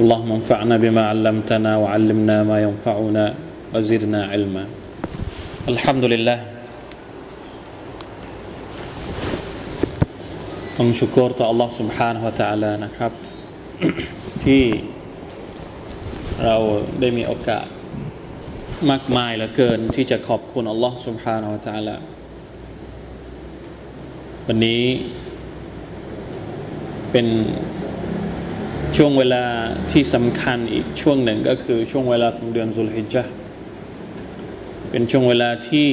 اللهم انفعنا بما علمتنا وعلمنا ما ينفعنا وزدنا علما الحمد لله ต้องชุกรต่อ Allah سبحانه และ تعالى นะครับ ที่เราได้มีโอกาสมากมายเหลือเกิน ที่จะขอบคุณ Allah سبحانه และ تعالى วันนี้เป็น ช่วงเวลาที่สำคัญอีกช่วงหนึ่งก็คือช่วงเวลาของเดือนสุลฮิจญะเป็นช่วงเวลาที่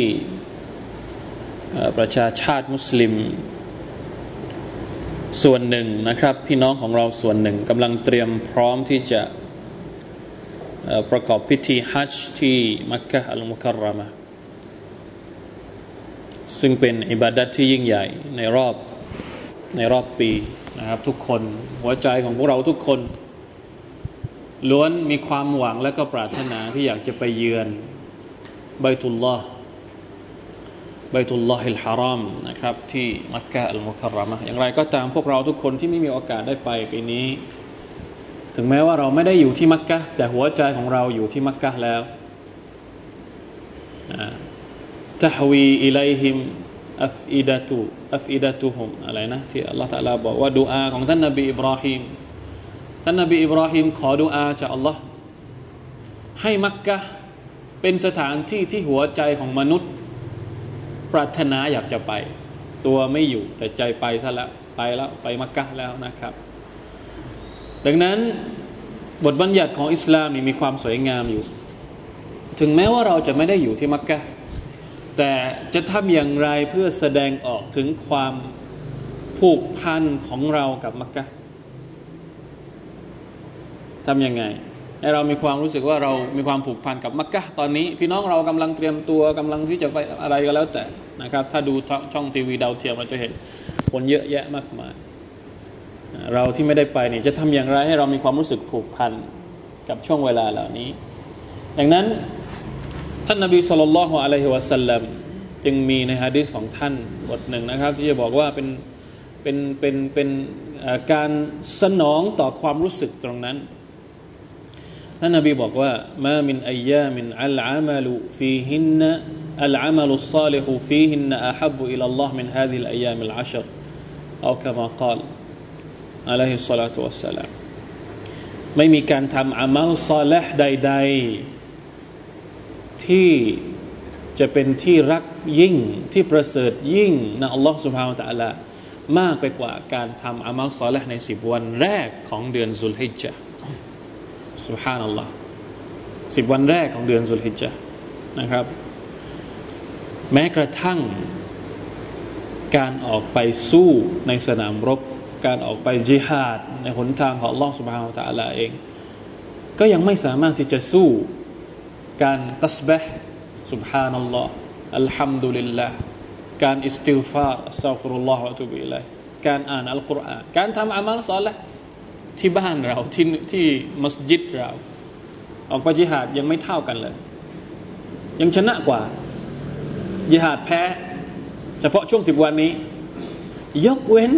ประชาชาติมุสลิม ส่วนหนึ่งนะครับ พี่น้องของเราส่วนหนึ่งกำลังเตรียมพร้อมที่จะประกอบพิธีฮัจจ์ที่มักกะอัลมุคัรรามะซึ่งเป็นอิบาดัตที่ยิ่งใหญ่ในรอบในรอบปี นะครับทุกคนหัวใจของพวกเราทุกคน ล้วนมีความหวังและก็ปรารถนาที่อยากจะไปเยือนใบตุลลอฮ์บตุลลอฮิลฮารอมนะครับที่มักกะอัลมุคัรรามะอย่างไรก็ตามพวกเราทุกคนที่ไม่มีโอกาสได้ไปปีนี้ ถึงแม้ว่าเราไม่ได้อยู่ที่มักกะแต่หัวใจของเราอยู่ที่มักกะแล้วตะฮวีอิไลฮิมอัฟอิดะตุ อัฟอิดะตุฮุมอะไรนะที่อัลลอฮฺตะลาบอกว่าดูอาของท่านนบีอิบราฮิมท่านนบีอิบราฮิมขอดูอาจากอัลลอฮ์ให้มักกะเป็นสถานที่ที่หัวใจของมนุษย์ ปรารถนาอยากจะไป ตัวไม่อยู่แต่ใจไปซะแล้วไปแล้วไปมักกะแล้วนะครับ ดังนั้นบทบัญญัติของอิสลามนี่มีความสวยงามอยู่ ถึงแม้ว่าเราจะไม่ได้อยู่ที่มักกะ แต่จะทำอย่างไรเพื่อแสดงออกถึงความผูกพันของเรากับมักกะทำยังไงให้เรามีความรู้สึกว่าเรามีความผูกพันกับมักกะตอนนี้ พี่น้องเรากำลังเตรียมตัวกำลังที่จะไปอะไรก็แล้วแต่นะครับ ถ้าดูช่องทีวีดาวเทียมเราจะเห็นคนเยอะแยะมากมาย เราที่ไม่ได้ไปเนี่ยจะทำอย่างไรให้เรามีความรู้สึกผูกพันกับช่วงเวลาเหล่านี้ ดังนั้น ท่านนบีสุลต่านละฮ์อะลัยฮิวะสัลลัมจึงมีในฮะดิษของท่านบทหนึ่งนะครับ ที่จะบอกว่าเป็นเป็นเป็นเป็นการสนองต่อความรู้สึกตรงนั้นท่านนบีบอกว่าما من أيام العمل فيهن العمل الصالح فيهن أحب إلى الله من هذه الأيام العشر أو كما قال عليه الصلاة والسلامไม่มีการทำعمل صالحใด ๆ ที่จะเป็นที่รักยิ่งที่ประเสริฐยิ่งณ อัลลอฮฺ سبحانه وتعالىมากไปกว่าการทำعمل صالحในสิบวันแรกของเดือนสุลฮิจจ์سبحان اللهสิบวันแรกของเดือนสุลฮิจจ์นะครับ แม้กระทั่งการออกไปสู้ในสนามรบ การออกไปจิฮาด ในหนทางของอัลลอฮฺسبحانه وتعالىเอง ก็ยังไม่สามารถที่จะสู้ การتسبيح سبحان الله الحمد لله การ استغفار أستغفر الله وأتوب إليهการอ่านอัลกุรอานการทำعمل صالحที่บ้านเราที่ที่มัสยิดเรา ออกไปจิหาดยังไม่เท่ากันเลย ยังชนะกว่ายิหาดแพ้ เฉพาะช่วงสิบวันนี้ ยกเว้น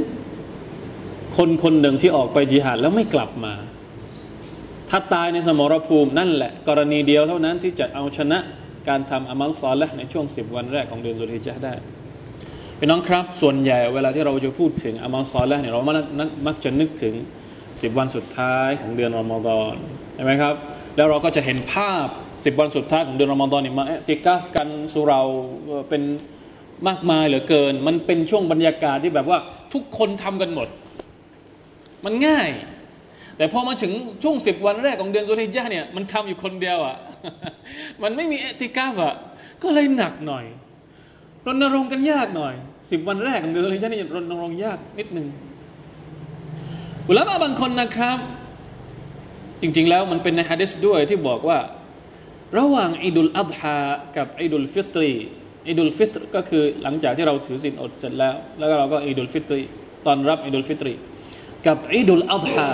คนคนหนึ่งที่ออกไปจิหาดแล้วไม่กลับมา ถ้าตายในสมรภูมินั่นแหละ กรณีเดียวเท่านั้นที่จะเอาชนะการทำอามัลซอลและในช่วงสิบวันแรกของเดือนสุลฮิจญได้พี่น้องครับ ส่วนใหญ่เวลาที่เราจะพูดถึงอามัลซอลและเนี่ยเรามักจะนึกถึงสิบวันสุดท้ายของเดือนรอมฎอนใช่ไหมครับ แล้วเราก็จะเห็นภาพสิบวันสุดท้ายของเดือนรอมฎอนนี่มาติกาฟกันสุเราเป็นมากมายเหลือเกิน มันเป็นช่วงบรรยากาศที่แบบว่าทุกคนทำกันหมด มันง่าย แต่พอมาถึงช่วงสิบวันแรกของเดือนสุริยะเนี่ยมันทำอยู่คนเดียวอะ่ะ มันไม่มีเอติกาฟอะ่ะก็เลยหนักหน่อยรณรงค์กันยากหน่อยสิบวันแรกของเดือนสุริยะนี่รณรงค์ยากนิดนึงอุลามะบางคนนะครับ จริง ๆ แล้วมันเป็นในฮะดิษด้วยที่บอกว่า ระหว่างอิดุลอัฎฮากับอิดุลฟิตรีอิดุลฟิตรก็คือหลังจากที่เราถือศีลอดเสร็จแล้ว แล้วเราก็อิดุลฟิตรีตอนรับอิดุลฟิตรีกับอิดุลอัฎฮา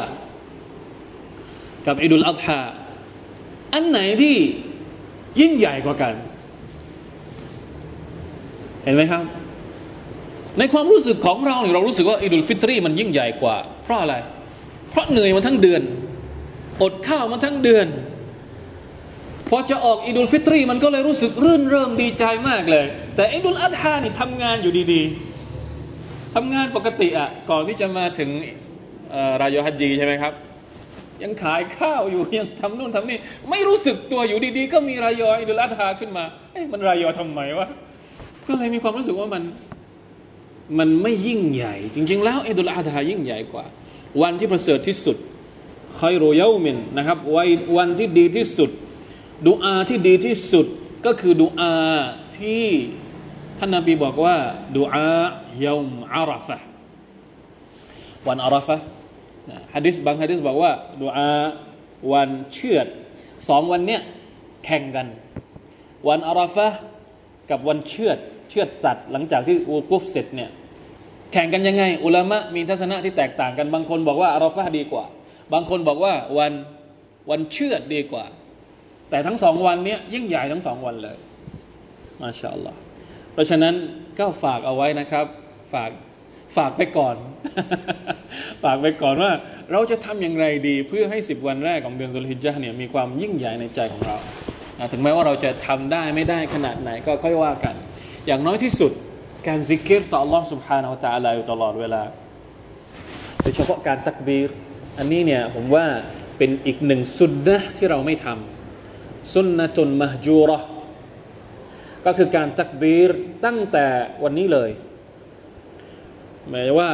กับอิดุลอัฎฮาอันไหนที่ยิ่งใหญ่กว่ากัน เห็นไหมครับ ในความรู้สึกของเราเนี่ยเรารู้สึกว่าอิดุลฟิตรีมันยิ่งใหญ่กว่า เพราะอะไร เพราะเหนื่อยมาทั้งเดือน อดข้าวมาทั้งเดือนพอจะออกอิดุลฟิตรี มันก็เลยรู้สึกรื่นเริงดีใจมากเลย แต่อิดุลอัฎฮานี่ทำงานอยู่ดีๆทำงานปกติอะก่อนที่จะมาถึงรายฮัจจีใช่ไหมครับ ยังขายข้าวอยู่ยังทำนู่นทำนี่ ไม่รู้สึกตัวอยู่ดีๆ ก็มีรายยอิดุลอัฎฮาขึ้นมา เอ๊ะมันรายยอทำไมวะก็เลยมีความรู้สึกว่ามันมันไม่ยิ่งใหญ่ จริง ๆ แล้วอิดุลอัฎฮายิ่งใหญ่กว่า วันที่ประเสริฐที่สุดคอยโรยามินนะครับวันที่ดีที่สุดดูอาที่ดีที่สุดก็คือดูอาที่ท่านนาบีบอกว่าดูอายอมอาราฟะวันอาราฟะ ฮะดิษบางฮะดิษบอกว่าดูอาวันเชือดสองวันเนี้ยแข่งกัน วันอาราฟะกับวันเชือดเชือดสัตว์ หลังจากที่อูกุฟเสร็จเนี่ยแข่งกันยังไง อุลามะมีทัศนะที่แตกต่างกันบางคนบอกว่าอาราฟะดีกว่า บางคนบอกว่าวันวันเชือดดีกว่า แต่ทั้งสองวันเนี้ยยิ่งใหญ่ทั้งสองวันเลยมาชาอัลลอฮ์เพราะฉะนั้นก็ฝากเอาไว้นะครับ ฝาก ฝากไปก่อน ฝากไปก่อนว่า เราจะทำอย่างไรดี เพื่อให้สิบวันแรกของเดือนสุลฮิจญะเนี่ยมีความยิ่งใหญ่ในใจของเรา ถึงแม้ว่าเราจะทำได้ไม่ได้ขนาดไหนก็ค่อยว่ากัน อย่างน้อยที่สุด การซิกเกตต่อ Allah سبحانه และ تعالى อยู่ตลอดเวลา โดยเฉพาะการตักบีรอันนี้เนี่ยผมว่าเป็นอีกหนึ่งสุดนะที่เราไม่ทำสุนนะตุนมหจูรอก็คือการตักบีรตั้งแต่วันนี้เลย หมายว่า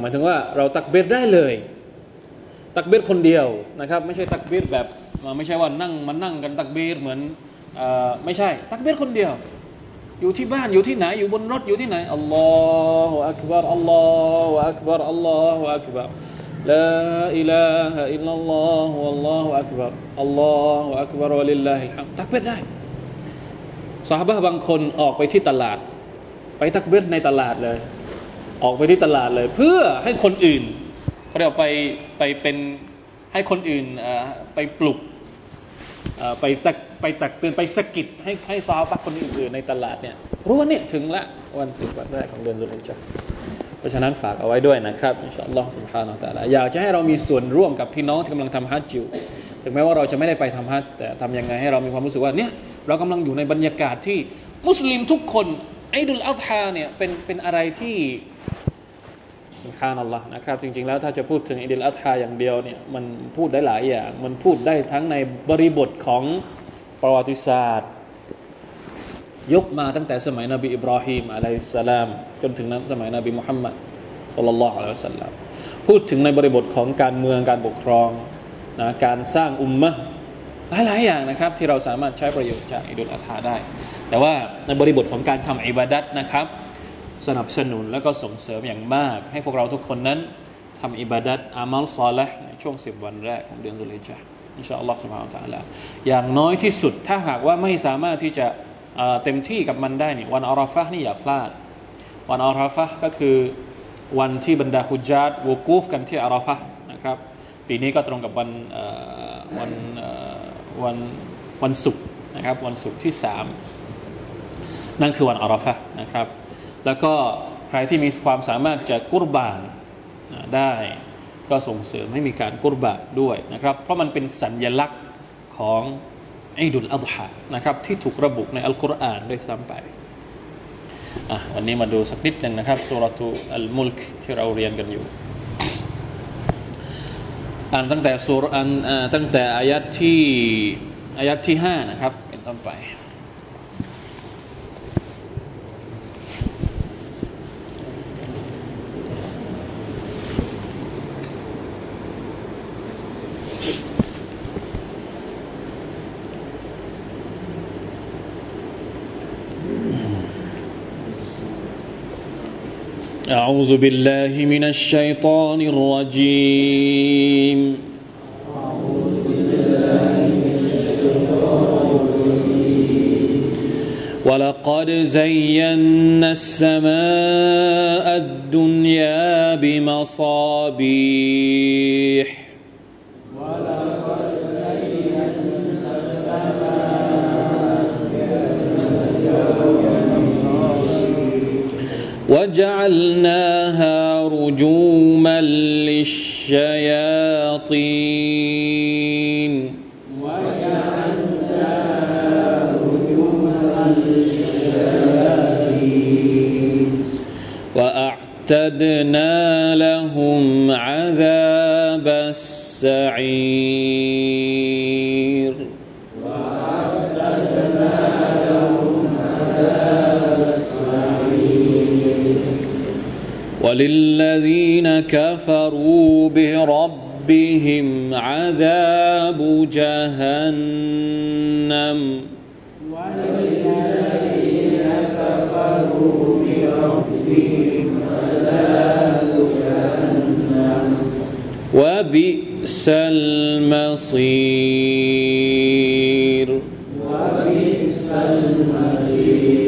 หมายถึงว่าเราตักบีรได้เลย ตักบีรคนเดียวนะครับ ไม่ใช่ตักบีรแบบไม่ใช่ว่านั่งมานั่งกันตักบีรเหมือนไม่ใช่ ตักบีรคนเดียว อยู่ที่บ้านอยู่ที่ไหน อยู่บนรถอยู่ที่ไหนอัลลอฮฺอักบารอัลลอฮฺอักบารอัลลอฮฺอักบาร لا إله إلا الله والله أكبر الله أكبر ولله الحمد ตักเบ็ดได้สาบะบางคนออกไปที่ตลาด ไปตักเบ็ดในตลาดเลย ออกไปที่ตลาดเลย เพื่อให้คนอื่นเขาเรียกไปไปเป็นให้คนอื่นไปปลุกไปตักไปตักเตือนไปสกิดให้ให้ซาบะคนอื่นในตลาดเนี่ยรู้ว่าเนี่ยถึงละวันสิบวันแรกของเดือนสุริจักเพราะฉะนั้นฝากเอาไว้ด้วยนะครับอินชาอัลลอฮ์สุบฮานาอัลลอฮ์อยากจะให้เรามีส่วนร่วมกับพี่น้องที่กำลังทำฮัจจ์อยู่ถึงแม้ว่าเราจะไม่ได้ไปทำฮัจจ์แต่ทำยังไงให้เรามีความรู้สึกว่าเนี่ยเรากำลังอยู่ในบรรยากาศที่มุสลิมทุกคนไอดุลอัลฮาเนี่ยเป็นเป็นอะไรที่ สุฮานัลลอฮ์นะครับ จริง ๆ แล้วถ้าจะพูดถึงอิดุลอัลฮาอย่างเดียวเนี่ยมันพูดได้หลายอย่าง มันพูดได้ทั้งในบริบทของประวัติศาสตร์ ยกมาตั้งแต่สมัยนบีอิบราฮิมอะลัยสลาม จนถึงนั้นสมัยนบีมุฮัมมัดสุลลัลลอฮุอะลัยฮิสลามพูดถึงในบริบทของการเมืองการปกครองนะการสร้างอุมมะหลายๆอย่างนะครับ ที่เราสามารถใช้ประโยชน์จากอิดุลอาธาได้ แต่ว่าในบริบทของการทำอิบาดัตนะครับ สนับสนุนและก็ส่งเสริมอย่างมาก ให้พวกเราทุกคนนั้นทำอิบาดัตอามัลซอลละในช่วงสิบวันแรกของเดือนสุลิจาอินชาอัลลอฮฺสุบฮานตะลาอย่างน้อยที่สุดถ้าหากว่าไม่สามารถที่จะเต็มที่กับมันได้นี่วันอาราฟะนี่อย่าพลาด วันอาราฟะก็คือวันที่บรรดาฮุจาดวกูฟกันที่อาราฟะนะครับปีนี้ก็ตรงกับวันวันวันวันศุกร์นะครับวันศุกร์ที่สามนั่นคือวันอาราฟะนะครับ แล้วก็ใครที่มีความสามารถจะกุรบานได้ก็ส่งเสริมให้มีการกุรบานด้วยนะครับ เพราะมันเป็นสัญญลักษณ์ของอิดุลอัฎฮะนะครับ ที่ถูกระบุในอัลกุรอานด้วยซ้ำไปวันนี้มาดูสักนิดหนึ่งนะครับสุรทูอัลมุลกที่เราเรียนกันอยู่ อ่านตั้งแต่สุรอันตั้งแต่อายัดที่อายัดที่ห้านะครับ เป็นต้นไป أعوذ بالله من الشيطان الرجيم. ولقد زينا السماء الدنيا بمصابيح. وجعلناها رجوما للشياطين. وأعتدنا لهم عذاب السعير. وللذين كفروا بربهم عذاب جهنم. وللذين كفروا بربهم عذاب جهنم وبئس المصير وبئس المصير.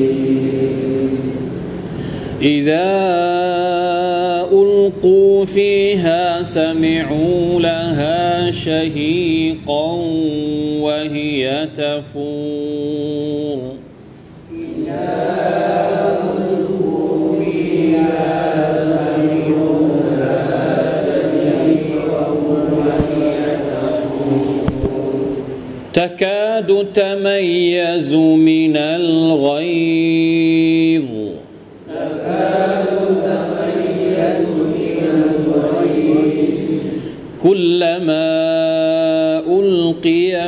إذا فيها سمعوا لها شهيقا وهي تفور. تكاد تميز من الغيظ.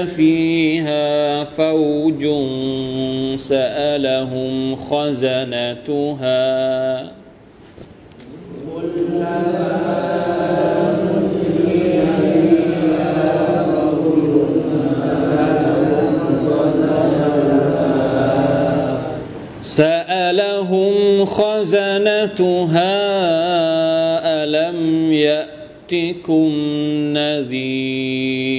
فيها فوج سألهم خزنتها. سألهم خزنتها ألم يأتكم نذير؟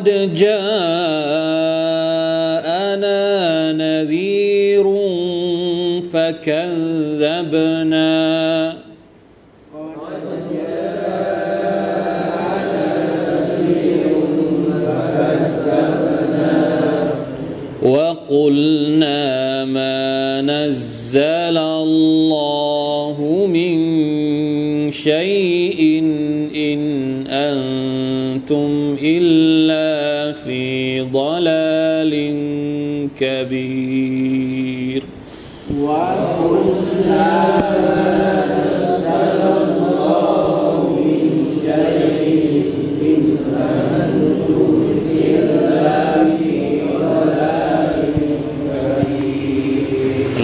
قد جاءنا نذير فكذبنا. وقلنا ما نزل الله من شيء إن أنتم إلا كبيرอ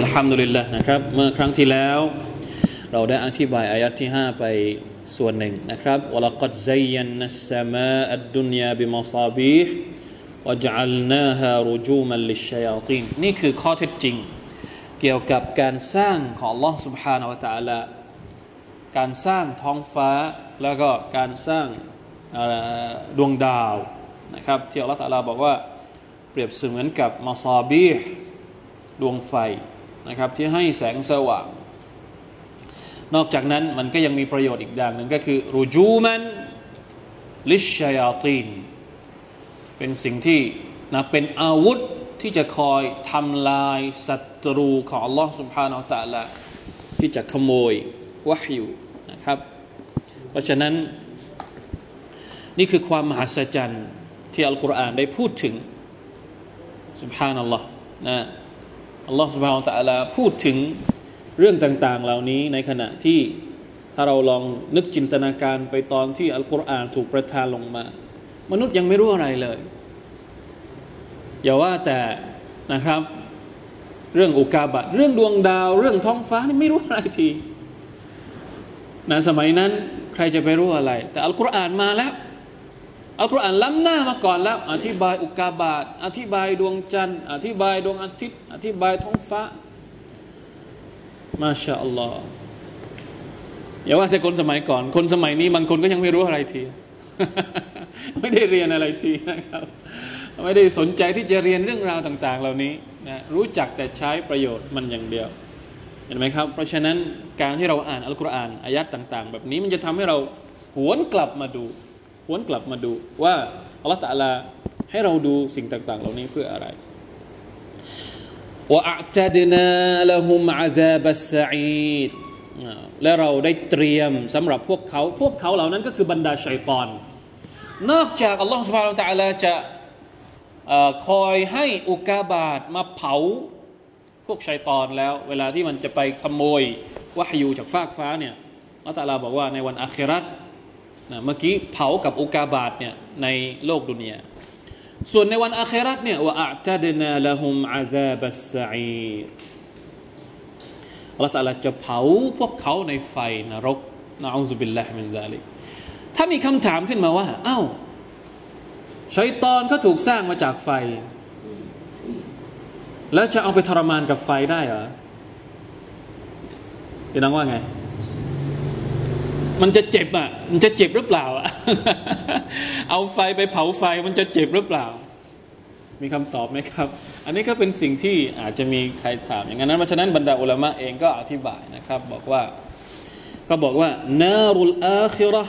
ัลฮัมดุลิลละนะครับ เมื่อครั้งที่แล้ว เราได้อธิบายอายัดที่ 5 ไปส่วนหนึ่งนะครับวลกัดซั ยยันนัสสมาอัดดุนยาบิมาซาบีห์วจัลนาฮารุจูมันลิชชัยาตีนนี่คือข้อเท็จจริง เกี่ยวกับการสร้างของ Allah سبحانه และ تعالى การสร้างท้องฟ้าแล้วก็การสร้างเอ่อดวงดาวนะครับที่อัลลอฮฺตะอาลาบอกว่า เปรียบเสมือนกับมาซาบีห์ดวงไฟนะครับที่ให้แสงสว่าง นอกจากนั้นมันก็ยังมีประโยชน์อีกอย่างหนึ่งก็คือรูจูมันลิชชายาตีน เป็นสิ่งที่นะเป็นอาวุธที่จะคอยทำลายศัตรูของอัลลอฮ์สุบฮานาอัลลอฮ์ที่จะขโมยวะฮิวนะครับ เพราะฉะนั้น นี่คือความมหัศจรรย์ที่อัลกุรอานได้พูดถึงสุบฮานัลลอฮ์นะอัลลอฮ์สุบฮานาอัลลอฮ์พูดถึงเรื่องต่าง ๆ เหล่านี้ในขณะที่ถ้าเราลองนึกจินตนาการไปตอนที่อัลกุรอานถูกประทานลงมา มนุษย์ยังไม่รู้อะไรเลย อย่าว่าแต่นะครับ เรื่องอุกาบาตเรื่องดวงดาว เรื่องท้องฟ้านี่ไม่รู้อะไรทีนะสมัยนั้นใครจะไปรู้อะไร แต่อัลกุรอานมาแล้วอัลกุรอานล้ำหน้ามาก่อนแล้ว อธิบายอุกาบาตอธิบายดวงจันทร์ อธิบายดวงอาทิตย์ อธิบายท้องฟ้า มาชาอัลลอฮ์อย่าว่าแต่คนสมัยก่อน คนสมัยนี้บางคนก็ยังไม่รู้อะไรที ไม่ได้เรียนอะไรทีนะครับ ไม่ได้สนใจที่จะเรียนเรื่องราวต่าง ๆ เหล่านี้นะรู้จักแต่ใช้ประโยชน์มันอย่างเดียว เห็นไหมครับ เพราะฉะนั้นการที่เราอ่านอัลกุรอานอายัดต่าง ๆ แบบนี้มันจะทำให้เราหวนกลับมาดู หวนกลับมาดูว่าอัลลอฮฺตะลาให้เราดูสิ่งต่าง ๆ เหล่านี้เพื่ออะไรว่าอัจดนาละหุมอาซาบัสซีด และเราได้เตรียมสำหรับพวกเขา พวกเขาเหล่านั้นก็คือบรรดาชัยตอน นอกจากอัลลอฮฺสุบฮานาอัลลอฮฺจะคอยให้อุกาบาตมาเผาพวกชัยตอนแล้ว เวลาที่มันจะไปขโมยวะฮยูจากฟากฟ้าเนี่ยอัลลอฮฺบอกว่าในวันอาครัตนะเมื่อกี้เผากับอุกาบาตเนี่ยในโลกดุนยาส่วนในวันอาคิเราะฮ์เนี่ยوأعتدنا لهم عذاب السعير อัลลอฮฺ تعالىจะเผาพวกเขาในไฟนรกنعوذ بالله من ذلكถ้ามีคำถามขึ้นมาว่า เอ้าชัยตอนก็ถูกสร้างมาจากไฟ แล้วจะเอาไปทรมานกับไฟได้เหรอพี่น้องว่าไง มันจะเจ็บอะ มันจะเจ็บหรือเปล่าอะ เอาไฟไปเผาไฟมันจะเจ็บหรือเปล่า มีคำตอบไหมครับ อันนี้ก็เป็นสิ่งที่อาจจะมีใครถาม อย่างนั้นเพราะฉะนั้นบรรดาอุลามะเองก็อธิบายนะครับ บอกว่าก็บอกว่านารุลอาคิระ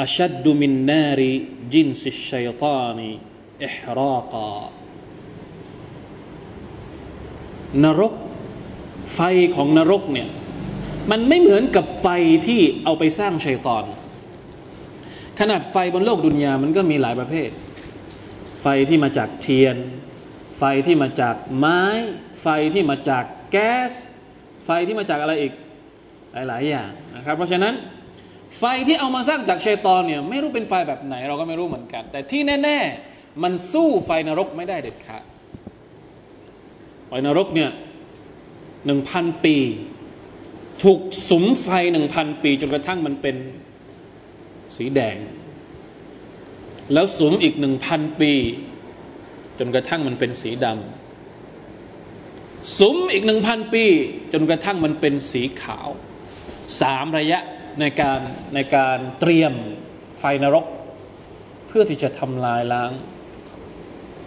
อัชัดดุมินนาริจินสิชัยตานีอิฮรากานรกไฟของนรกเนี่ยมันไม่เหมือนกับไฟที่เอาไปสร้างชัยตอน ขนาดไฟบนโลกดุนยามันก็มีหลายประเภท ฟที่มาจากเทียน ไฟที่มาจากไม้ ไฟที่มาจากแก๊สไฟที่มาจากอะไรอีกหลาย ๆ อย่างนะครับ เพราะฉะนั้นไฟที่เอามาสร้างจากเชตอนเนี่ยไม่รู้เป็นไฟแบบไหนเราก็ไม่รู้เหมือนกัน แต่ที่แน่ ๆ มันสู้ไฟนรกไม่ได้เด็ดขาดไฟนรกเนี่ยหนึ่งพันปี ถูกสุมไฟหนึ่งพันปี จนกระทั่งมันเป็นสีแดง แล้วสุมอีกหนึ่งพันปี จนกระทั่งมันเป็นสีดำสุมอีกหนึ่งพันปี จนกระทั่งมันเป็นสีขาวสามระยะในการในการเตรียมไฟนรก เพื่อที่จะทำลายล้าง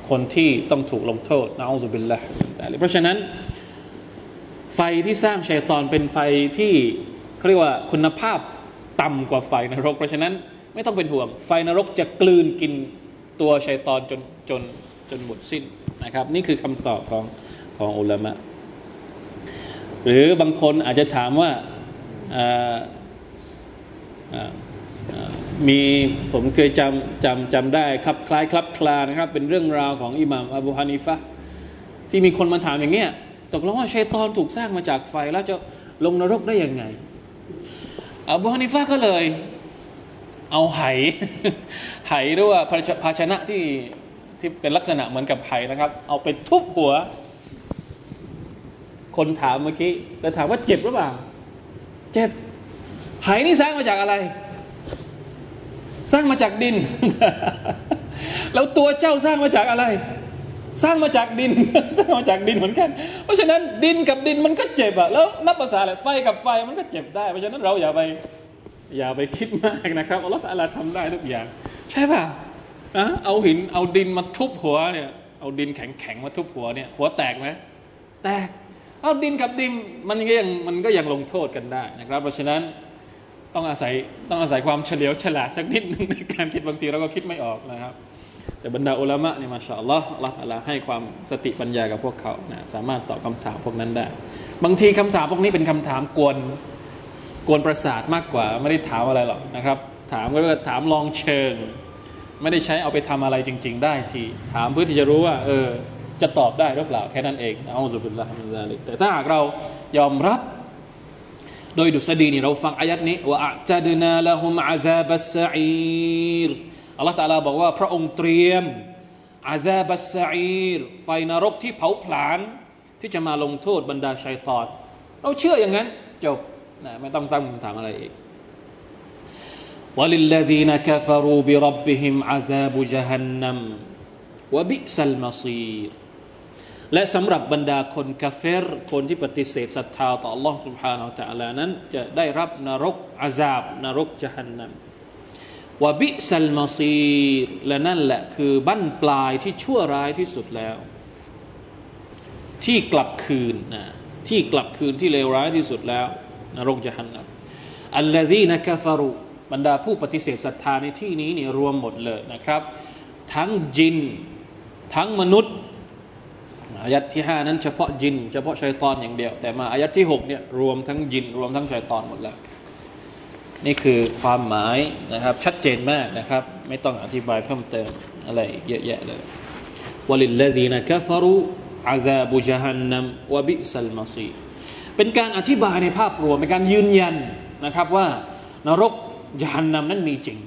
คนที่ต้องถูกลงโทษนะอัลลอฮฺบิลละเพราะฉะนั้น ไฟที่สร้างชัยตอนเป็นไฟที่เขาเรียกว่าคุณภาพต่ำกว่าไฟนรก เพราะฉะนั้น ไม่ต้องเป็นห่วง ไฟนรกจะกลืนกินตัวชัยตอนจนจนจนหมดสิ้นนะครับ นี่คือคำตอบของของอุลามะหรือบางคนอาจจะถามว่ามีผมเคยจำจำจำได้ครับคล้ายคลับคลานะครับ เป็นเรื่องราวของอิหม่ามอบูฮานิฟะที่มีคนมาถามอย่างเงี้ยตกลงว่าชัยตอนถูกสร้างมาจากไฟแล้วจะลงนรกได้ยังไงอบูฮานิฟะก็เลย เอาไหไหหรือว่าภาชนะที่ที่เป็นลักษณะเหมือนกับไหนะครับ เอาไปทุบหัว คนถามเมื่อกี้แต่ถามว่าเจ็บหรือเปล่า เจ็บไหนี่สร้างมาจากอะไร สร้างมาจากดิน แล้วตัวเจ้าสร้างมาจากอะไร สร้างมาจากดินสร้างมาจากดินเหมือนกัน เพราะฉะนั้นดินกับดินมันก็เจ็บอะแล้วนับภาษาอะไรไฟกับไฟมันก็เจ็บได้ เพราะฉะนั้นเราอย่าไป อย่าไปคิดมากนะครับอัลลอฮฺอะไรทำได้ทุกอย่าง ใช่ป่ะนะเอาหินเอาดินมาทุบหัวเนี่ยเอาดินแข็งแข็งมาทุบหัวเนี่ยหัวแตกไหมแตกเอาดินกับดินมันก็ยังมันก็ยังลงโทษกันได้นะครับ เพราะฉะนั้นต้องอาศัยต้องอาศัยความเฉลียวฉลาดสักนิดนึงในการคิดบางทีเราก็คิดไม่ออกนะครับ แต่บรรดาอุลามะเนี่ยมาชาอัลลอฮ์อัลลอฮฺให้ความสติปัญญากับพวกเขานะสามารถตอบคาถามพวกนั้นได้ บางทีคำถามพวกนี้เป็นคำถามกวน กวนประสาทมากกว่า ไม่ได้ถามอะไรหรอกนะครับ ถามก็ถามลองเชิง ไม่ได้ใช้เอาไปทำอะไรจริง ๆ ได้ที ถามเพื่อที่จะรู้ว่า เออ จะตอบได้หรือเปล่าแค่นั้นเองเอาสุบิลละมินซาลิแต่ถ้าหากเรายอมรับ โดยดุษฎีนี่เราฟังอายัดนี้ว่าอัจดนาละฮุมอาซาบัสซีรอัลลอฮฺตาลาบอกว่าพระองค์เตรียมอาซาบัสซีรไฟนรกที่เผาผลาญที่จะมาลงโทษบรรดาชัยตอนเราเชื่ออย่างนั้นจบ นะไม่ต้องตั้งคำถามอะไรอีก وللذين كفروا بربهم عذاب جهنم وبئس المصير และสำหรับบรรดาคนกาเฟรคนที่ปฏิเสธศรัทธาต่อ Allah سبحانه และ تعالى นั้น จะได้รับนรกอาซาบนรกจหันนัมวะบิซัลมาซีรและนั่นแหละคือบั้นปลายที่ชั่วร้ายที่สุดแล้ว ที่กลับคืนนะที่กลับคืนที่เลวร้ายที่สุดแล้ว นรกจหันนัมอัลลอฮีนะกาฟารุบรรดาผู้ปฏิเสธศรัทธาในที่นี้นี่รวมหมดเลยนะครับ ทั้งจิน ทั้งมนุษย์อายัดที่ห้านั้นเฉพาะจิน เฉพาะชัยตอนอย่างเดียว แต่มาอายัดที่หกเนี่ยรวมทั้งจิน รวมทั้งชัยตอนหมดแล้ว นี่คือความหมายนะครับ ชัดเจนมากนะครับ ไม่ต้องอธิบายเพิ่มเติมอะไรเยอะแยะเลยวลิลลดีนะกฟารุอาซาบุจฮันนัมวะบิสัลมาซี เป็นการอธิบายในภาพรวมเป็นการยืนยันนะครับว่านรกจฮันนัมนั้นมีจริง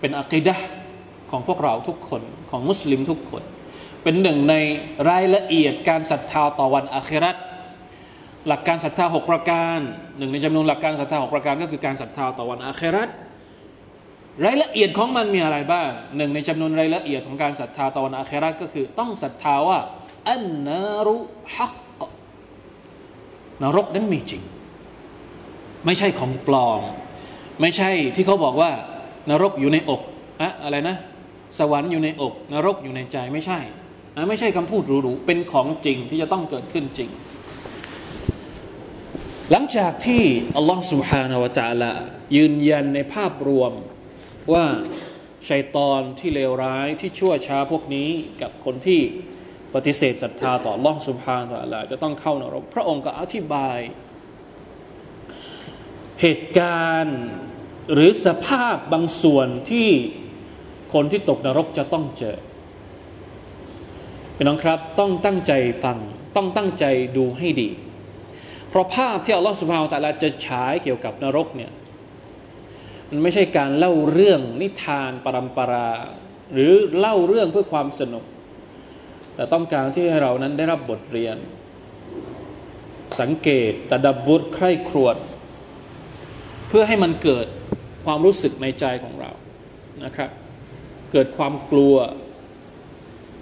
เป็นอัคีดะของพวกเราทุกคนของมุสลิมทุกคน เป็นหนึ่งในรายละเอียดการศรัทธาต่อวันอาคราตหลักการศรัทธาหกประการหนึ่งในจำนวนหลักการศรัทธาหกประการก็คือการศรัทธาต่อวันอาคราตรายละเอียดของมันมีอะไรบ้างหนึ่งในจำนวนรายละเอียดของการศรัทธาต่อวันอาคราตก็คือ ต้องศรัทธาว่าอันนารุฮัก นรกนั้นมีจริง ไม่ใช่ของปลอมไม่ใช่ที่เขาบอกว่า นรกอยู่ในอกอะอะไรนะ สวรรค์อยู่ในอก นรกอยู่ในใจไม่ใช่นะไม่ใช่คำพูดหรูๆเป็นของจริงที่จะต้องเกิดขึ้นจริง หลังจากที่อัลลอฮฺ سبحانه และ تعالى ยืนยันในภาพรวมว่าชัยตอนที่เลวร้ายที่ชั่วช้าพวกนี้กับคนที่ ปฏิเสธศรัทธาต่อล่อสุภาต่อละจะต้องเข้านรก พระองค์ก็อธิบาย เหตุการณ์หรือสภาพบางส่วนที่คนที่ตกนรกจะต้องเจอพี่น้องครับ ต้องตั้งใจฟัง ต้องตั้งใจดูให้ดี เพราะภาพที่อัลลอฮฺสุบฮาวตะลาจะฉายเกี่ยวกับนรกเนี่ยมันไม่ใช่การเล่าเรื่องนิทานปรำปรา หรือเล่าเรื่องเพื่อความสนุก แต่ต้องการที่ให้เรานั้นได้รับบทเรียน สังเกตตดับบุตรใคร่ครวญเพื่อให้มันเกิดความรู้สึกในใจของเรานะครับ เกิดความกลัว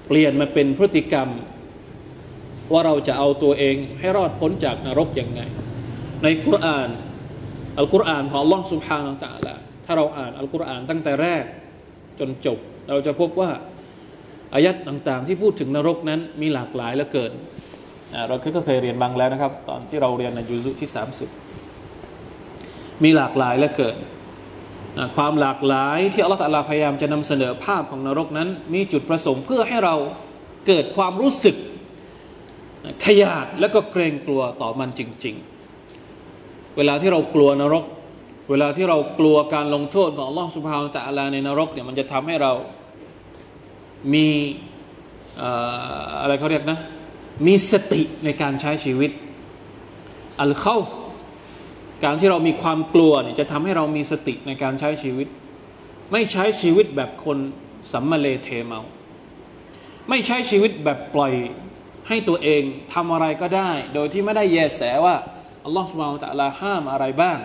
เปลี่ยนมาเป็นพฤติกรรม ว่าเราจะเอาตัวเองให้รอดพ้นจากนรกยังไง ในกุรานอัลกุรอานของล่องสุภาต่างๆถ้าเราอ่านอัลกุรอานตั้งแต่แรกจนจบ เราจะพบว่า อายัดต่างๆ ที่พูดถึงนรกนั้นมีหลากหลายเหลือเกินเราก็เคยเรียนบางแล้วนะครับ ตอนที่เราเรียนในยูซุที่ 30 มีหลากหลายเหลือเกินความหลากหลายที่อัลลอฮฺพยายามจะนำเสนอภาพของนรกนั้น มีจุดประสงค์เพื่อให้เราเกิดความรู้สึกขยาดและก็เกรงกลัวต่อมันจริง ๆ เวลาที่เรากลัวนรก เวลาที่เรากลัวการลงโทษของอัลลอฮฺสุบฮาวตะอัลาในนรกเนี่ยมันจะทำให้เรา มีอะไรเขาเรียกนะ มีสติในการใช้ชีวิต อัลเข้าการที่เรามีความกลัวเนี่ยจะทำให้เรามีสติในการใช้ชีวิต ไม่ใช้ชีวิตแบบคนสัมมาเลเทเมา ไม่ใช้ชีวิตแบบปล่อยให้ตัวเองทำอะไรก็ได้ โดยที่ไม่ได้แยแสว่าอัลลอฮฺสุบฮานตะลาห้ามอะไรบ้าง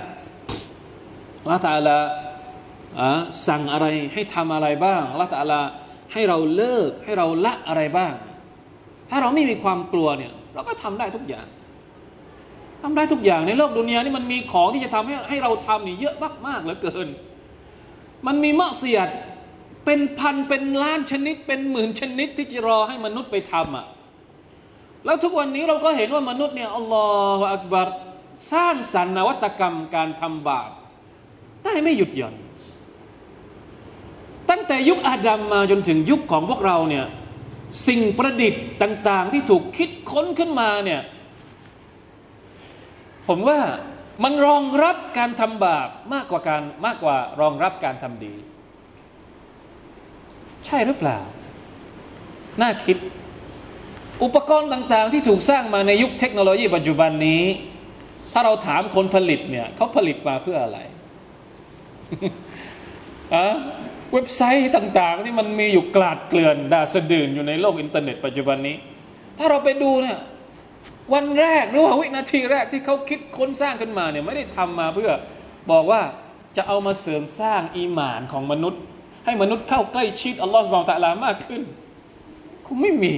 ลลอฮฺตะลาสั่งอะไรให้ทำอะไรบ้างลลอฮฺตะลา ให้เราเลิกให้เราละอะไรบ้าง ถ้าเราไม่มีความกลัวเนี่ย เราก็ทำได้ทุกอย่างทำได้ทุกอย่างในโลกดุนยานี่มันมีของที่จะทำให้ให้เราทำนี่เยอะมากๆเหลือเกิน มันมีมะเสียดเป็นพันเป็นล้านชนิด เป็นหมื่นชนิดที่จะรอให้มนุษย์ไปทำอะแล้วทุกวันนี้เราก็เห็นว่ามนุษย์เนี่ยอัลลอฮฺอักบัรสร้างสรรค์นวัตกรรมการทำบาปได้ไม่หยุดหย่อน งแต่ยุคอาดัมมาจนถึงยุคของพวกเราเนี่ยสิ่งประดิษฐ์ต่าง ๆ ที่ถูกคิดค้นขึ้นมาเนี่ยผมว่ามันรองรับการทำบาปมากกว่าการมากกว่ารองรับการทำดี ใช่หรือเปล่า น่าคิด อุปกรณ์ต่าง ๆ ที่ถูกสร้างมาในยุคเทคโนโลยีปัจจุบันนี้ ถ้าเราถามคนผลิตเนี่ยเขาผลิตมาเพื่ออะไรอะ เว็บไซต์ต่าง ๆ ที่มันมีอยู่กลาดเกลื่อนด่าสะดื่นอยู่ในโลกอินเทอร์เน็ตปัจจุบันนี้ ถ้าเราไปดูเนี่ยวันแรกหรือว่าวินาทีแรกที่เขาคิดค้นสร้างขึ้นมาเนี่ยไม่ได้ทำมาเพื่อบอกว่าจะเอามาเสริมสร้างอีหมานของมนุษย์ ให้มนุษย์เข้าใกล้ชิดอัลลอฮฺสุบานตะลามากขึ้นคงไม่มี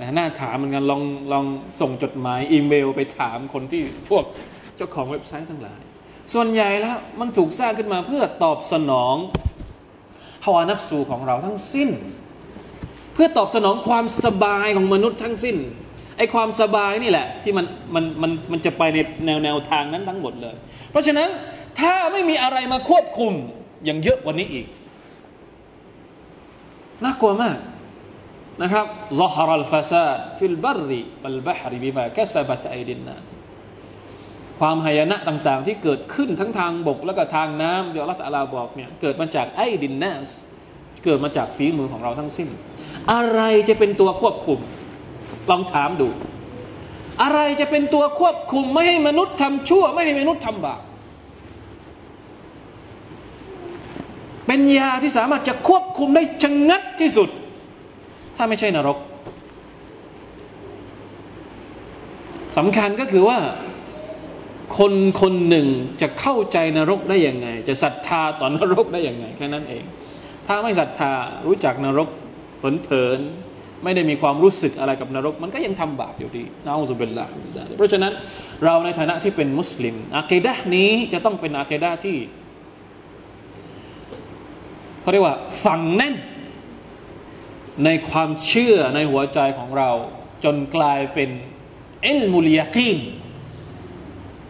นะน่าถามเหมือนกันลองลองส่งจดหมายอีเมลไปถามคนที่พวกเจ้าของเว็บไซต์ทั้งหลาย ส่วนใหญ่แล้วมันถูกสร้างขึ้นมาเพื่อตอบสนอง ฮาวานัฟสูของเราทั้งสิ้น เพื่อตอบสนองความสบายของมนุษย์ทั้งสิ้นไอความสบายนี่แหละ ที่มันมันมันมันจะไปในแนวแนวทางนั้นทั้งหมดเลย เพราะฉะนั้นถ้าไม่มีอะไรมาควบคุมยังเยอะกว่านี้อีกน่ากลัวมากนะครับ ظهر الفساد في البر والبحر بما كسبت أيدي الناس ความหายนะต่างๆ ที่เกิดขึ้นทั้งทางบกแล้วก็ทางน้ำเดี๋ยวอัลลอฮฺบอกเนี่ยเกิดมาจากไอ้ดินนัสเกิดมาจากฝีมือของเราทั้งสิ้น อะไรจะเป็นตัวควบคุม ลองถามดู อะไรจะเป็นตัวควบคุมไม่ให้มนุษย์ทำชั่ว ไม่ให้มนุษย์ทำบาปเป็นยาที่สามารถจะควบคุมได้ชะงงัดที่สุด ถ้าไม่ใช่นรกสำคัญก็คือว่า คนคนหนึ่งจะเข้าใจนรกได้ยังไง จะศรัทธาต่อนรกได้ยังไงแค่นั้นเอง ถ้าไม่ศรัทธารู้จักนรกเผินไม่ได้มีความรู้สึกอะไรกับนรก มันก็ยังทำบาปอยู่ดีนะอุบิลละเพราะฉะนั้นเราในฐานะที่เป็นมุสลิมอาเกดะนี้จะต้องเป็นอาเกดะที่เขาเรียกว่าฝังแน่นในความเชื่อในหัวใจของเรา จนกลายเป็นเอลมุลยากีน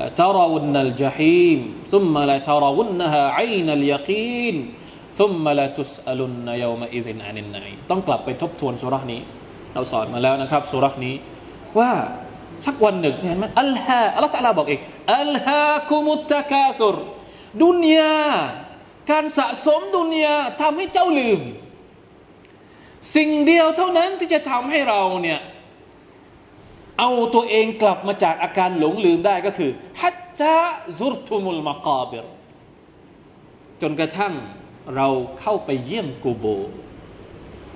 ละตารวุนัลจฮีมซุมมาละตารวุนฮาไอนัลยาคีนซุมมาละตุสอัลุนนยามอิซินอันินไนต้องกลับไปทบทวนสุรานี้ เราสอนมาแล้วนะครับสุรานี้ ว่าสักวันหนึ่งเนี่ยมันอัลฮะอัลลอฮฺตะาบอกอีกอัลฮะคุมุตตะกาสุรดุนยาการสะสมดุนยาทำให้เจ้าลืม สิ่งเดียวเท่านั้นที่จะทำให้เราเนี่ย เอาตัวเองกลับมาจากอาการหลงลืมได้ก็คือฮัจจาซุรทุมุลมากาบิรจนกระทั่งเราเข้าไปเยี่ยมกูโบ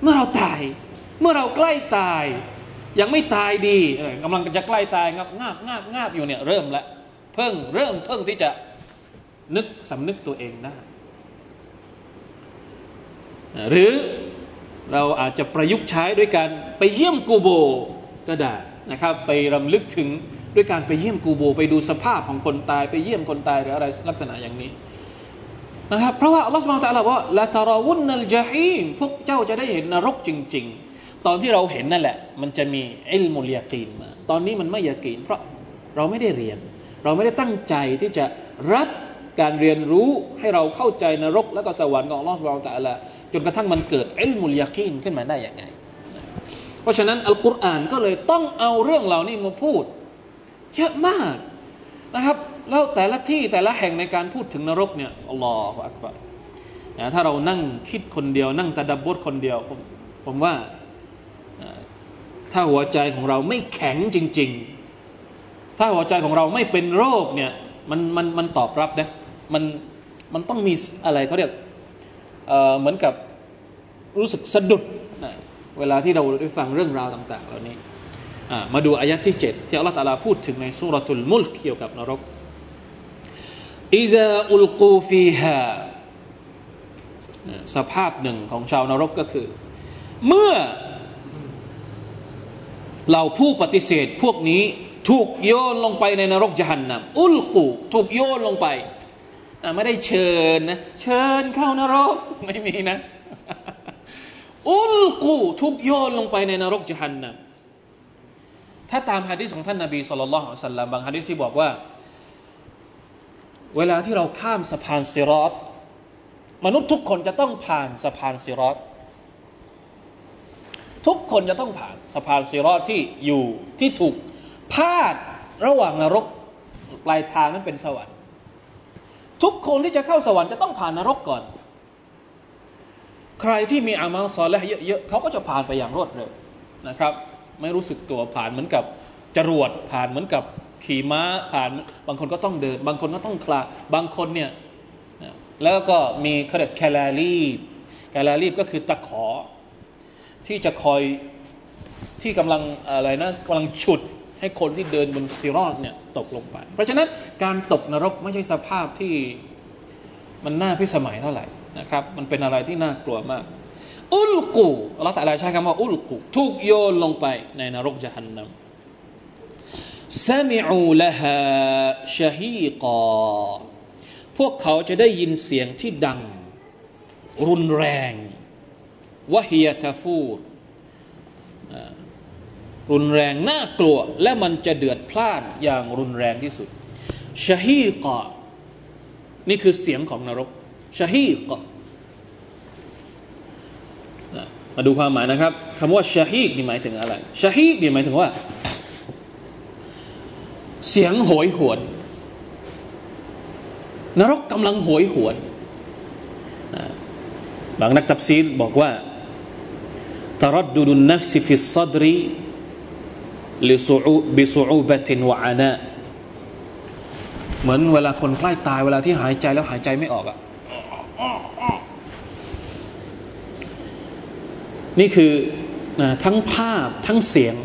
เมื่อเราตาย เมื่อเราใกล้ตาย ยังไม่ตายดีกำลังจะใกล้ตายงับงาบงาบงาบอยู่เนี่ยเริ่มล้วเพิ่งเริ่มเพิ่งที่จะนึกสำนึกตัวเองได้หรือเราอาจจะประยุกต์ใช้ด้วยการไปเยี่ยมกูโบก็ได้ นะครับไปรำลึกถึงด้วยการไปเยี่ยมกูโบ ไปดูสภาพของคนตายไปเยี่ยมคนตายหรืออะไรลักษณะอย่างนี้นะครับเพราะว่าอัลลอฮฺสุบานตะลาว่าละตาราวุนนัลจาฮีมพวกเจ้าจะได้เห็นนรกจริง ๆ ตอนที่เราเห็นนั่นแหละ มันจะมีอิลมุลยากีนมาตอนนี้มันไม่ยากีนเพราะเราไม่ได้เรียน เราไม่ได้ตั้งใจที่จะรับการเรียนรู้ให้เราเข้าใจนรก แล้วก็สวรรค์ของอัลลอฮฺสุบานตะละจนกระทั่งมันเกิดอิลมุลยากีนขึ้นมาได้อย่างไง ราะฉะนั้นอัลกุรอานก็เลยต้องเอาเรื่องเหล่านี้มาพูด เยอะมากนะครับแล้วแต่ละที่แต่ละแห่งในการพูดถึงนรกเนี่ยอัลลอฮฺอักบารถ้าเรานั่งคิดคนเดียว นั่งตะดับบทคนเดียวผมผมว่าถ้าหัวใจของเราไม่แข็งจริง ๆ ถ้าหัวใจของเราไม่เป็นโรคเนี่ยมันมันมันตอบรับนะมันมันต้องมีอะไรเขาเรียกเเหมือนกับรู้สึกสะดุดนะ เวลาที่เราได้ฟังเรื่องราวต่าง ๆ เหล่านี้มาดูอายะที่ 7 ที่อัลลอฮฺตาลาพูดถึงในสุรทุลมุลเกี่ยวกับนรกอิดะอุลกูฟีฮาสภาพหนึ่งของชาวนรกก็คือ เมื่อเราผู้ปฏิเสธพวกนี้ถูกโยนลงไปในนรกจหันนำอุลกูถูกโยนลงไป ไม่ได้เชิญนะ เชิญเข้านรกไม่มีนะ อุลกูถูกโยนลงไปในนรกจหันนำถ้าตามฮะดิษของท่านนาบีสุลต่านสัลลัมบางฮะดิษที่บอกว่า เวลาที่เราข้ามสะพานซิรอตมนุษย์ทุกคนจะต้องผ่านสะพานซิรอตทุกคนจะต้องผ่านสะพานซีรอดที่อยู่ที่ถูกพาดระหว่างนรกปลายทางนั้นเป็นสวรรค์ ทุกคนที่จะเข้าสวรรค์จะต้องผ่านนรกก่อน ใครที่มีอามัลซอลและเยอะๆเขาก็จะผ่านไปอย่างรวดเร็วนะครับ ไม่รู้สึกตัวผ่านเหมือนกับจรวดผ่านเหมือนกับขี่ม้าผ่านบางคนก็ต้องเดิน บางคนก็ต้องคลาบางคนเนี่ยแล้วก็มีเขาเรียกแคลารีบแคลารีบก็คือตะขอ ที่จะคอยที่กำลังอะไรนะกำลังฉุดให้คนที่เดินบนซีรอดเนี่ยตกลงไป เพราะฉะนั้นการตกนรกไม่ใช่สภาพที่มันน่าพิสมัยเท่าไหร่ นะครับ มันเป็นอะไรที่น่ากลัวมาก อุลกูเราแต่ละใช้คำว่าอุลกูถูกโยนลงไปในนรกจะหันนำซามิอูละฮะชะฮีกอพวกเขาจะได้ยินเสียงที่ดัง รุนแรงวะฮียทฟูรรุนแรงน่ากลัว และมันจะเดือดพล่านอย่างรุนแรงที่สุดชะฮีกะนี่คือเสียงของนรก ชะฮีกมาดูความหมายนะครับคำว่าชะฮีกนี่หมายถึงอะไรشهيقนี่หมายถึงว่า เสียงโหยหวน นรกกำลังโหยหวนบางนักตัฟซีรบอกว่าتردد النفس في الصدر بصعوبة وعناءเหมือนเวลาคนใกล้ตายเวลาที่หายใจแล้วหายใจไม่ออกอะ นี่คือทั้งภาพทั้งเสียง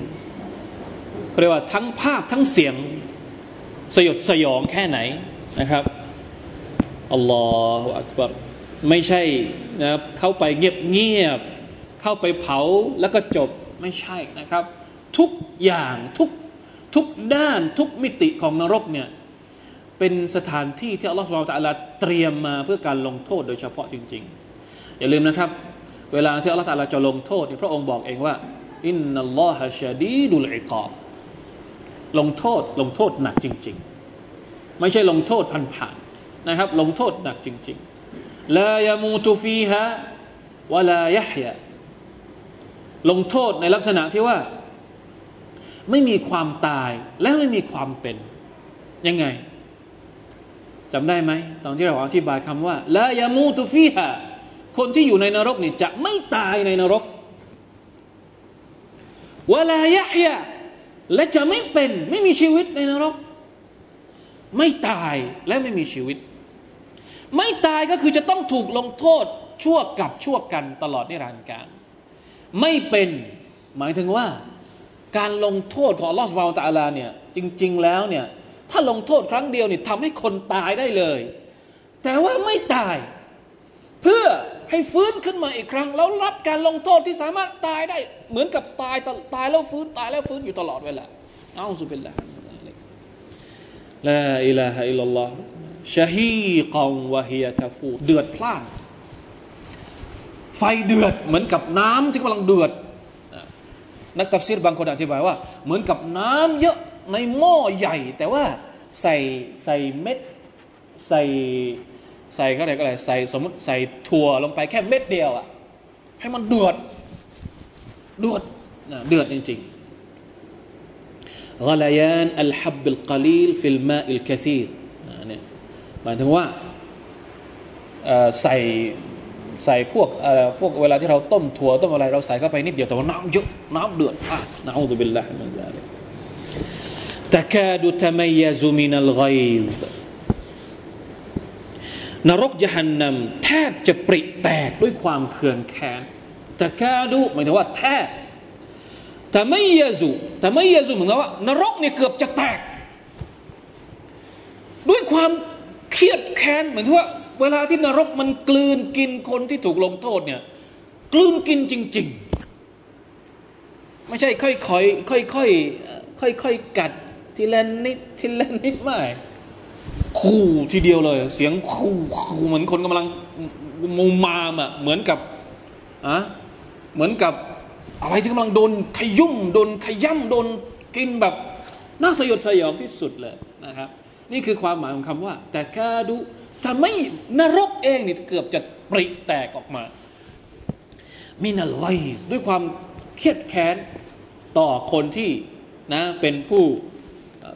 เรียกว่าทั้งภาพทั้งเสียงสยดสยองแค่ไหนนะครับอัลลอฮฺอักบารไม่ใช่นะเข้าไปเงียบเงียบเข้าไปเผาแล้วก็จบไม่ใช่นะครับ ทุกอย่างทุกทุกด้านทุกมิติของนรกเนี่ย เป็นสถานที่ที่อัลลอฮฺสุบไบร์ตะลาเตรียมมาเพื่อการลงโทษโดยเฉพาะจริง ๆ อย่าลืมนะครับ เวลาที่อัลลอฮฺตะลาจะลงโทษพระองค์บอกเองว่าอินนัลลอฮะชาดีดุลอิกอบลงโทษลงโทษหนักจริง ๆ ไม่ใช่ลงโทษผ่านๆนะครับ ลงโทษหนักจริงๆลายามูตุฟีฮะวะลายะฮยะลงโทษในลักษณะที่ว่า ไม่มีความตายและไม่มีความเป็น ยังไง จำได้ไหมตอนที่เราอธิบายคำว่าละยามูตุฟีฮะคนที่อยู่ในนรกนี่จะไม่ตายในนรกวลายะยะและจะไม่เป็นไม่มีชีวิตในนรก ไม่ตายและไม่มีชีวิต ไม่ตายก็คือจะต้องถูกลงโทษชั่วกับชั่วกันตลอดนิรันดร์การ ไม่เป็นหมายถึงว่า การลงโทษของลอสวาลตาลาเนี่ยจริง ๆ แล้วเนี่ย ถ้าลงโทษครั้งเดียวเนี่ยทำให้คนตายได้เลย แต่ว่าไม่ตาย เพื่อให้ฟื้นขึ้นมาอีกครั้ง แล้วรับการลงโทษที่สามารถตายได้ เหมือนกับตายตายแล้วฟื้นตายแล้วฟื้นอยู่ตลอดเวลาเอาสุบิลละลาอิลาฮะอิลลัลลอฮ์ชะฮีกองวะฮียะตาฟูเดือดพล่านไฟเดือดเหมือนกับน้ำที่กำลังเดือด นักตัฟซีรบางคนอธิบายว่า เหมือนกับน้ำเยอะ ในหม้อใหญ่ แต่ว่าใส่ใส่เม็ด ใส่ใส่ก็อะไรก็อะไรใส่สมมติใส่ถั่วลงไปแค่เม็ดเดียวอะให้มันเดือดเดือดเดือดจริงๆ غليان الحب القليل في الماء الكثير เนี่ยหมายถึงว่าใส่ใส่พวกเอ่อพวกเวลาที่เราต้มถั่วต้มอะไรเราใส่เข้าไปนิดเดียวแต่ว่าน้ำเยอะน้ำเดือดอ่ะนะอูซุบิลลาฮิมินซาลิก ตะกาดุตะมัยซุมินัลไกซนรกยหันนำแทบจะปริแตกด้วยความเคืองแค้นตะกาดุหมายถึงว่าแทบแต่ไม่ยซุแต่ไม่ยซุเหมือนกับว่านรกเนี่ยเกือบจะแตก ด้วยความเครียดแค้นเหมือนที่ว่า เวลาที่นรกมันกลืนกินคนที่ถูกลงโทษเนี่ยกลืนกินจริง ๆ ไม่ใช่ค่อยๆค่อยๆค่อยๆกัด ทีละนิดทีละนิดไม่คู่ทีเดียวเลย เสียงคู่คู่เหมือนคนกำลังมูมามอะเหมือนกับอะเหมือนกับอะไรที่กำลังโดนขยุ่มโดนขย่ำโดนกินแบบน่าสยดสยองที่สุดเลยนะครับ นี่คือความหมายของคำว่า แต่กาดูทำให้นรกเองนี่เกือบจะปริแตกออกมามินาไลด้วยความเครียดแค้นต่อคนที่นะเป็นผู้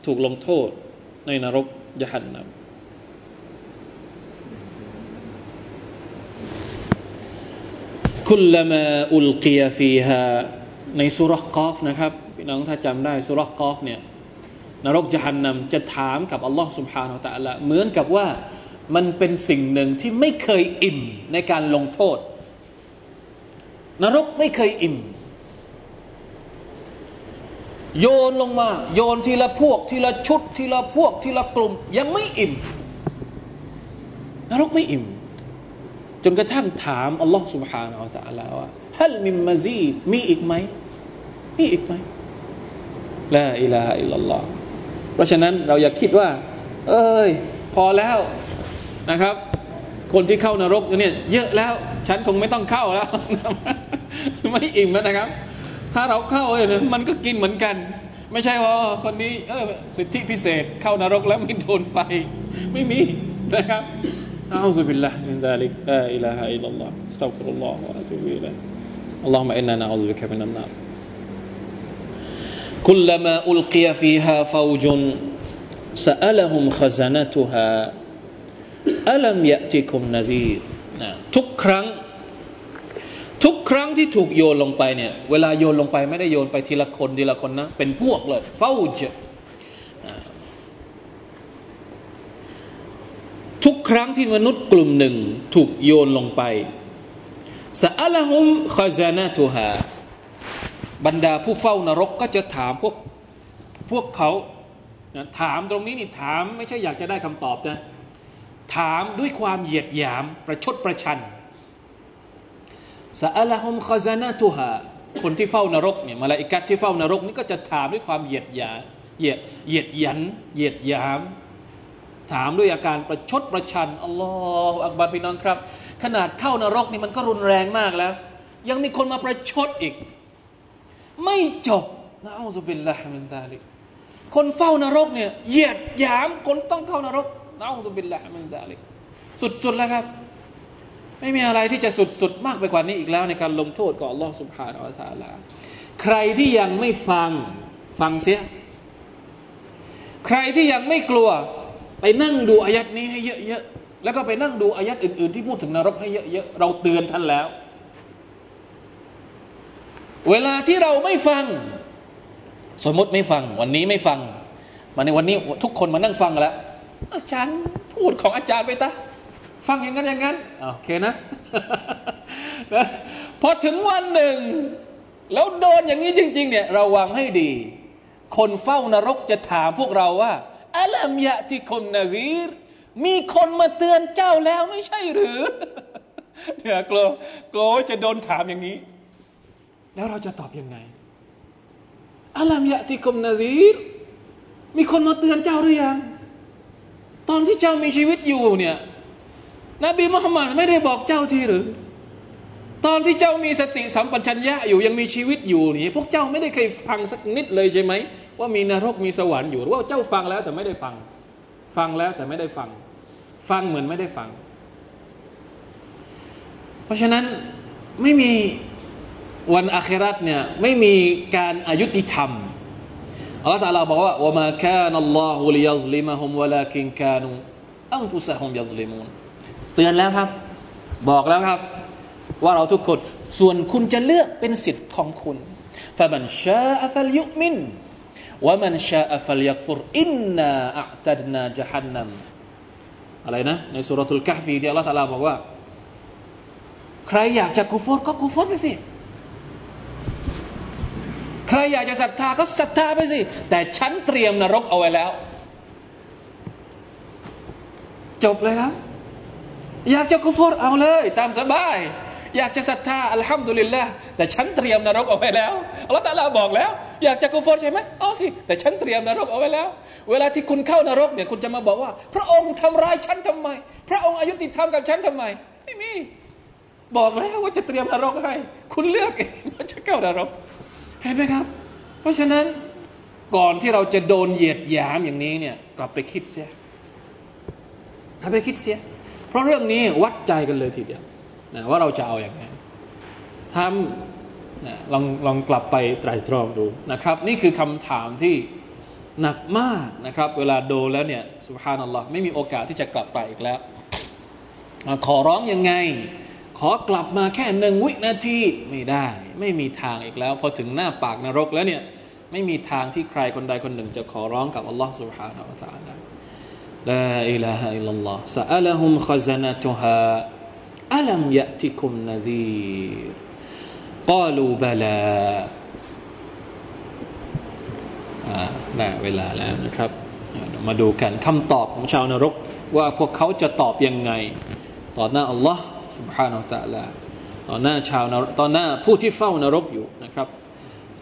ถูกลงโทษในนรกยะหันนัมคุลมาอุลกียฟีฮาในสุรกอฟนะครับพี่น้องถ้าจำได้สุรกอฟเนี่ยนรกจะหันนำจะถามกับอัลลอฮ์สุบฮานาตะละเหมือนกับว่ามันเป็นสิ่งหนึ่งที่ไม่เคยอิ่มในการลงโทษ นรกไม่เคยอิ่ม โยนลงมา โยนทีละพวก ทีละชุด ทีละพวก ทีละกลุ่ม ยังไม่อิ่ม นรกไม่อิ่ม จนกระทั่งถามอัลลอฮ์ سبحانه และ تعالى ว่าฮัลมิมมาซีมีอีกไหมมีอีกไหมลาอิลาฮะอิลลัลลอฮ์เพราะฉะนั้นเราอย่าคิดว่า เอ้ย พอแล้วนะครับ คนที่เข้านรกเนี่ยเยอะแล้ว ฉันคงไม่ต้องเข้าแล้ว ไม่อิ่มแล้วนะครับ ถ้าเราเข้าเนี่ยมันก็กินเหมือนกัน ไม่ใช่ว่าคนนี้เออสิทธิพิเศษ เข้านรกแล้วไม่โดนไฟ ไม่มีนะครับอาอุบิลละมินดาลิกลาอิลาฮะอิลลัลลอฮ์สตัฆฟิรุลลอฮ์วะอะตูบิอิลัย اللهم إنا نعوذ بك من النار كلما ألقي فيها فوج سألهم خزنتها ألم يأتكم نذير ทุกครั้ง ทุกครั้งที่ถูกโยนลงไปเนี่ย เวลาโยนลงไปไม่ได้โยนไปทีละคนทีละคนนะ เป็นพวกเลยเฝ้าจทุกครั้งที่มนุษย์กลุ่มหนึ่งถูกโยนลงไปสอัลฮุมขจานาตุฮาบรรดาผู้เฝ้านรกก็จะถามพวกพวกเขาถามตรงนี้นี่ถามไม่ใช่อยากจะได้คำตอบนะ ถามด้วยความเหยียดหยามประชดประชัน สอัลฮุมขจานาตุฮาคนที่เฝ้านรกเนี่ยมาลาอิกัดที่เฝ้านรกนี่ก็จะถามด้วยความเหยียดหยาเหยียดเหยียดยันเหยียดยาม ถามด้วยอาการประชดประชันالله أكبرพี่น้องครับ ขนาดเข้านรกนี่มันก็รุนแรงมากแล้ว ยังมีคนมาประชดอีก ไม่จบنعوذ بالله من ذلكคนเฝ้านรกเนี่ยเหยียดยามคนต้องเข้านรกنعوذ بالله من ذلكสุดๆแล้วครับ ไม่มีอะไรที่จะสุดๆมากไปกว่านี้อีกแล้วในการลงโทษของอัลลอฮฺسبحانه وتعالىใครที่ยังไม่ฟังฟังเสีย ใครที่ยังไม่กลัว ไปนั่งดูอายัดนี้ให้เยอะๆแล้วก็ไปนั่งดูอายัดอื่นๆ ที่พูดถึงนรกให้เยอะๆเราเตือนท่านแล้ว เวลาที่เราไม่ฟัง สมมติไม่ฟัง วันนี้ไม่ฟังมาในวันนี้ทุกคนมานั่งฟังแล้วอาจารย์พูดของอาจารย์ไปตา ฟังอย่างนั้นอย่างนั้นโอเคนะพอถึงวันหนึ่ง แล้วโดนอย่างนี้จริง ๆ เนี่ยระวังให้ดี คนเฝ้านรกจะถามพวกเราว่าอัลลัมยะที่คนนาซีรมีคนมาเตือนเจ้าแล้วไม่ใช่หรือเนี่ยกลัวกลัวจะโดนถามอย่างนี้ แล้วเราจะตอบยังไงอัลลอฮฺยะติกมนาซีรมีคนมาเตือนเจ้าหรือยัง ตอนที่เจ้ามีชีวิตอยู่เนี่ย นบีมุฮัมมัดไม่ได้บอกเจ้าทีหรือ ตอนที่เจ้ามีสติสัมปชัญญะอยู่ยังมีชีวิตอยู่นี่พวกเจ้าไม่ได้เคยฟังสักนิดเลยใช่ไหมว่ามีนรกมีสวรรค์อยู่หรือว่าเจ้าฟังแล้วแต่ไม่ได้ฟัง ฟังแล้วแต่ไม่ได้ฟัง ฟังเหมือนไม่ได้ฟัง เพราะฉะนั้นไม่มีวันอาคราตเนี่ยไม่มีการอายุติธรรมอัลลอฮฺตาลาบอกว่าว่ามาคานัลลอฮุ เตือนแล้วครับ บอกแล้วครับ ว่าเราทุกคนส่วนคุณจะเลือกเป็นสิทธิ์ของคุณฟะมันชาอัฟลยุมินวะมันชาอัฟลยักฟุรอินนาอัตัดนาจฮันนัมอะไรนะ ในสุรทูลกะฟีที่อัลลอฮฺตาลาบอกว่า ใครอยากจะกูฟรก็กูฟรไปสิใครอยากจะศรัทธาก็ศรัทธาไปสิ แต่ฉันเตรียมนรกเอาไว้แล้ว จบเลยครับ อยากจะกูฟรเอาเลย ตามสบาย อยากจะศรัทธาอัลฮัมดุลิลละแต่ฉันเตรียมนรกเอาไว้แล้วอัลลอฮฺตะลาบอกแล้ว อยากจะกุฟรใช่ไหมเอาสิ แต่ฉันเตรียมนรกเอาไว้แล้ว เวลาที่คุณเข้านรกเนี่ยคุณจะมาบอกว่า พระองค์ทำร้ายฉันทำไม พระองค์อายุติธรรมกับฉันทำไม ไม่มี บอกแล้วว่าจะเตรียมนรกให้ คุณเลือกเองว่าจะเข้านรก เห็นไหมครับ เพราะฉะนั้นก่อนที่เราจะโดนเหยียดหยามอย่างนี้เนี่ยกลับไปคิดเสียกลับไปคิดเสีย เพราะเรื่องนี้วัดใจกันเลยทีเดียวนะว่าเราจะเอาอย่างไรทำนะลองลองกลับไปไตรตรองดูนะครับ นี่คือคำถามที่หนักมากนะครับ เวลาโดแล้วเนี่ยสุภานัลลอฮ์ไม่มีโอกาสที่จะกลับไปอีกแล้ว ขอร้องยังไง ขอกลับมาแค่หนึ่งวินาทีไม่ได้ ไม่มีทางอีกแล้ว พอถึงหน้าปากนรกแล้วเนี่ยไม่มีทางที่ใครคนใดคนหนึ่งจะขอร้องกับอัลลอฮ์สุบฮานาอัลลอฮ์ ะ تعالى لا إله إلا الله سألهم خزنتها ألم يأتكم نذير قالوا بلى ได้เวลาแล้วนะครับมาดูกันคำตอบของชาวนรก ว่าพวกเขาจะตอบยังไงต่อหน้าอัลลอฮ์ سبحانه และ تعالى ต่อหน้าชาวนรกต่อหน้าผู้ที่เฝ้านรกอยู่นะครับ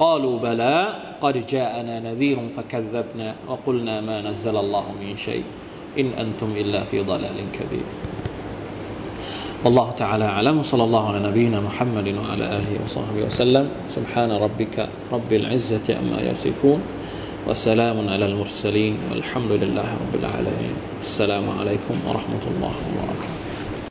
قالوا بلى قد جاءنا نذير فكذبنا وقلنا ما نزل الله من شيء إن أنتم إلا في ضلال كبير. والله تعالى أعلم. صلى الله على نبينا محمد وعلى آله وصحبه وسلم. سبحان ربك رب العزة أما يصفون وسلام على المرسلين والحمد لله رب العالمين. السلام عليكم ورحمة الله وبركاته.